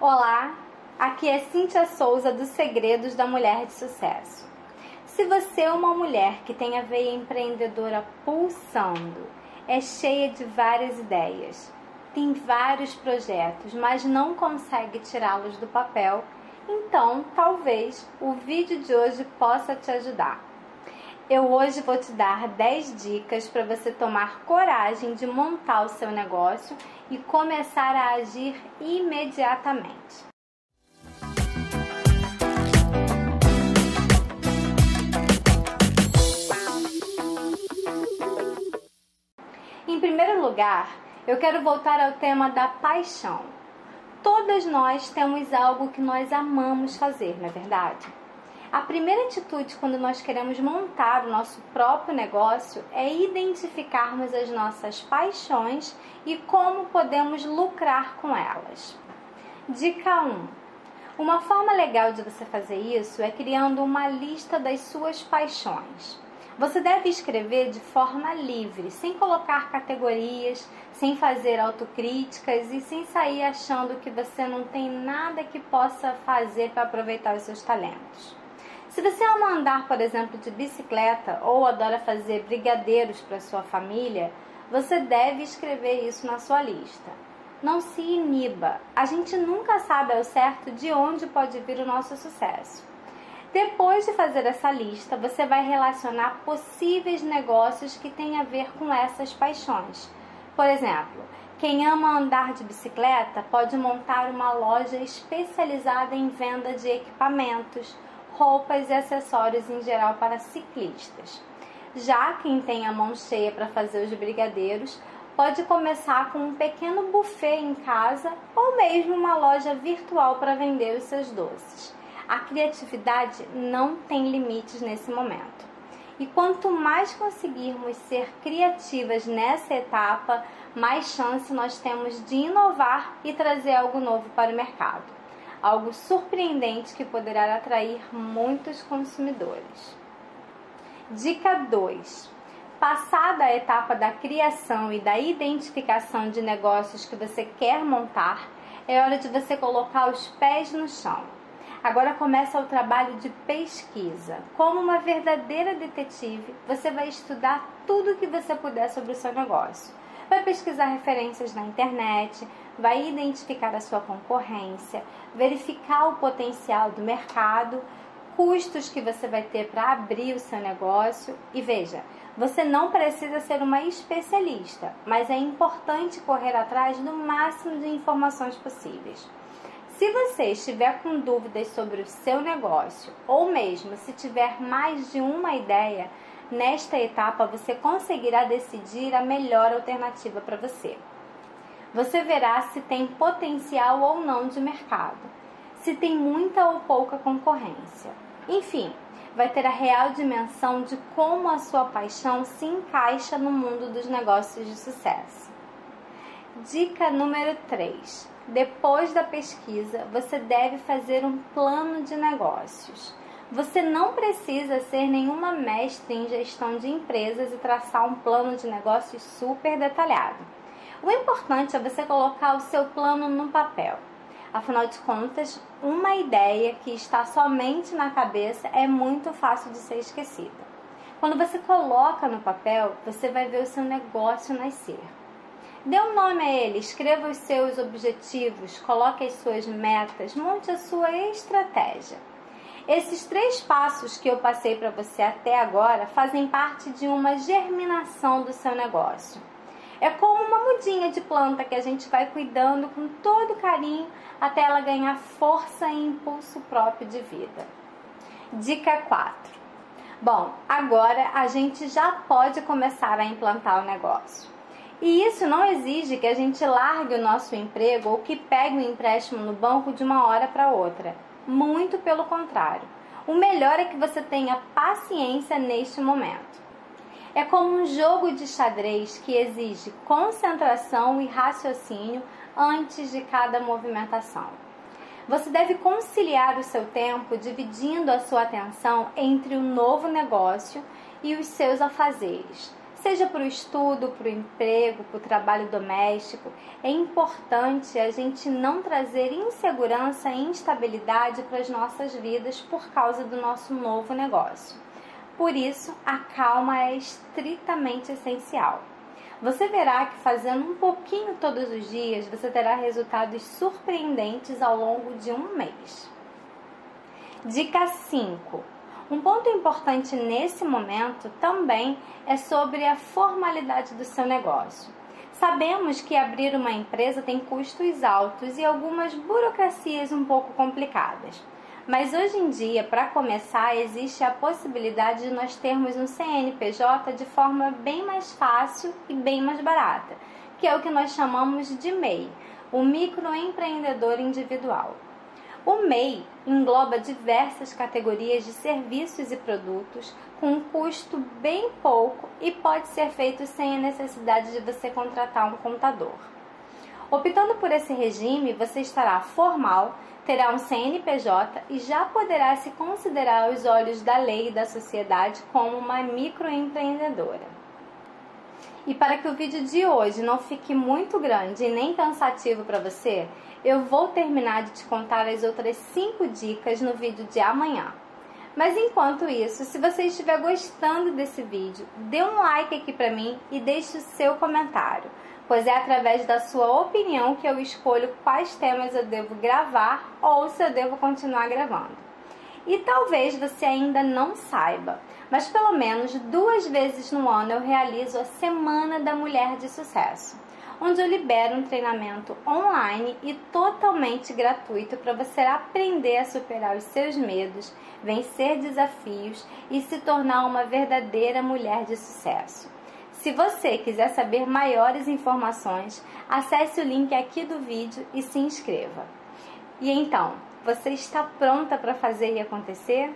Olá, aqui é Cíntia Souza dos Segredos da Mulher de Sucesso. Se você é uma mulher que tem a veia empreendedora pulsando, é cheia de várias ideias, tem vários projetos, mas não consegue tirá-los do papel, então talvez o vídeo de hoje possa te ajudar. Eu hoje vou te dar 10 dicas para você tomar coragem de montar o seu negócio e começar a agir imediatamente. Em primeiro lugar, eu quero voltar ao tema da paixão. Todas nós temos algo que nós amamos fazer, não é verdade? A primeira atitude quando nós queremos montar o nosso próprio negócio é identificarmos as nossas paixões e como podemos lucrar com elas. Dica 1: Uma forma legal de você fazer isso é criando uma lista das suas paixões. Você deve escrever de forma livre, sem colocar categorias, sem fazer autocríticas e sem sair achando que você não tem nada que possa fazer para aproveitar os seus talentos. Se você ama andar, por exemplo, de bicicleta ou adora fazer brigadeiros para sua família, você deve escrever isso na sua lista. Não se iniba. A gente nunca sabe ao certo de onde pode vir o nosso sucesso. Depois de fazer essa lista, você vai relacionar possíveis negócios que têm a ver com essas paixões. Por exemplo, quem ama andar de bicicleta pode montar uma loja especializada em venda de equipamentos, roupas e acessórios em geral para ciclistas. Já quem tem a mão cheia para fazer os brigadeiros pode começar com um pequeno buffet em casa ou mesmo uma loja virtual para vender os seus doces. A criatividade não tem limites nesse momento. E quanto mais conseguirmos ser criativas nessa etapa, mais chance nós temos de inovar e trazer algo novo para o mercado. Algo surpreendente que poderá atrair muitos consumidores. Dica 2. Passada a etapa da criação e da identificação de negócios que você quer montar, é hora de você colocar os pés no chão Agora começa o trabalho de pesquisa. Como uma verdadeira detetive, você vai estudar tudo que você puder sobre o seu negócio. Vai pesquisar referências na internet, vai identificar a sua concorrência, verificar o potencial do mercado, custos que você vai ter para abrir o seu negócio. E veja, você não precisa ser uma especialista, mas é importante correr atrás do máximo de informações possíveis. Se você estiver com dúvidas sobre o seu negócio, ou mesmo se tiver mais de uma ideia, nesta etapa você conseguirá decidir a melhor alternativa para você. Você verá se tem potencial ou não de mercado, se tem muita ou pouca concorrência. Enfim, vai ter a real dimensão de como a sua paixão se encaixa no mundo dos negócios de sucesso. Dica número 3 depois da pesquisa, você deve fazer um plano de negócios. Você não precisa ser nenhuma mestre em gestão de empresas e traçar um plano de negócios super detalhado. O importante é você colocar o seu plano no papel. Afinal de contas, uma ideia que está somente na cabeça é muito fácil de ser esquecida. Quando você coloca no papel, você vai ver o seu negócio nascer. Dê um nome a ele, escreva os seus objetivos, coloque as suas metas, monte a sua estratégia. Esses três passos que eu passei para você até agora fazem parte de uma germinação do seu negócio. É como uma mudinha de planta que a gente vai cuidando com todo carinho até ela ganhar força e impulso próprio de vida. Dica 4. Bom, agora a gente já pode começar a implantar o negócio. E isso não exige que a gente largue o nosso emprego ou que pegue um empréstimo no banco de uma hora para outra. Muito pelo contrário. O melhor é que você tenha paciência neste momento. É como um jogo de xadrez que exige concentração e raciocínio antes de cada movimentação. Você deve conciliar o seu tempo dividindo a sua atenção entre o novo negócio e os seus afazeres seja para o estudo, para o emprego, para o trabalho doméstico, é importante a gente não trazer insegurança e instabilidade para as nossas vidas por causa do nosso novo negócio. Por isso, a calma é estritamente essencial. Você verá que fazendo um pouquinho todos os dias, você terá resultados surpreendentes ao longo de um mês. Dica 5 um ponto importante nesse momento também é sobre a formalidade do seu negócio. Sabemos que abrir uma empresa tem custos altos e algumas burocracias um pouco complicadas. Mas hoje em dia, para começar, existe a possibilidade de nós termos um CNPJ de forma bem mais fácil e bem mais barata, que é o que nós chamamos de MEI, o microempreendedor individual. O MEI engloba diversas categorias de serviços e produtos com um custo bem pouco e pode ser feito sem a necessidade de você contratar um contador. Optando por esse regime, você estará formal, terá um CNPJ e já poderá se considerar aos olhos da lei e da sociedade como uma microempreendedora. E para que o vídeo de hoje não fique muito grande e nem cansativo para você, eu vou terminar de te contar as outras 5 dicas no vídeo de amanhã. Mas enquanto isso, se você estiver gostando desse vídeo, dê um like aqui para mim e deixe o seu comentário, pois é através da sua opinião que eu escolho quais temas eu devo gravar ou se eu devo continuar gravando. E talvez você ainda não saiba, mas pelo menos duas vezes no ano eu realizo a Semana da Mulher de Sucesso onde eu libero um treinamento online e totalmente gratuito para você aprender a superar os seus medos, vencer desafios e se tornar uma verdadeira mulher de sucesso. Se você quiser saber maiores informações, acesse o link aqui do vídeo e se inscreva. E então, você está pronta para fazer e acontecer?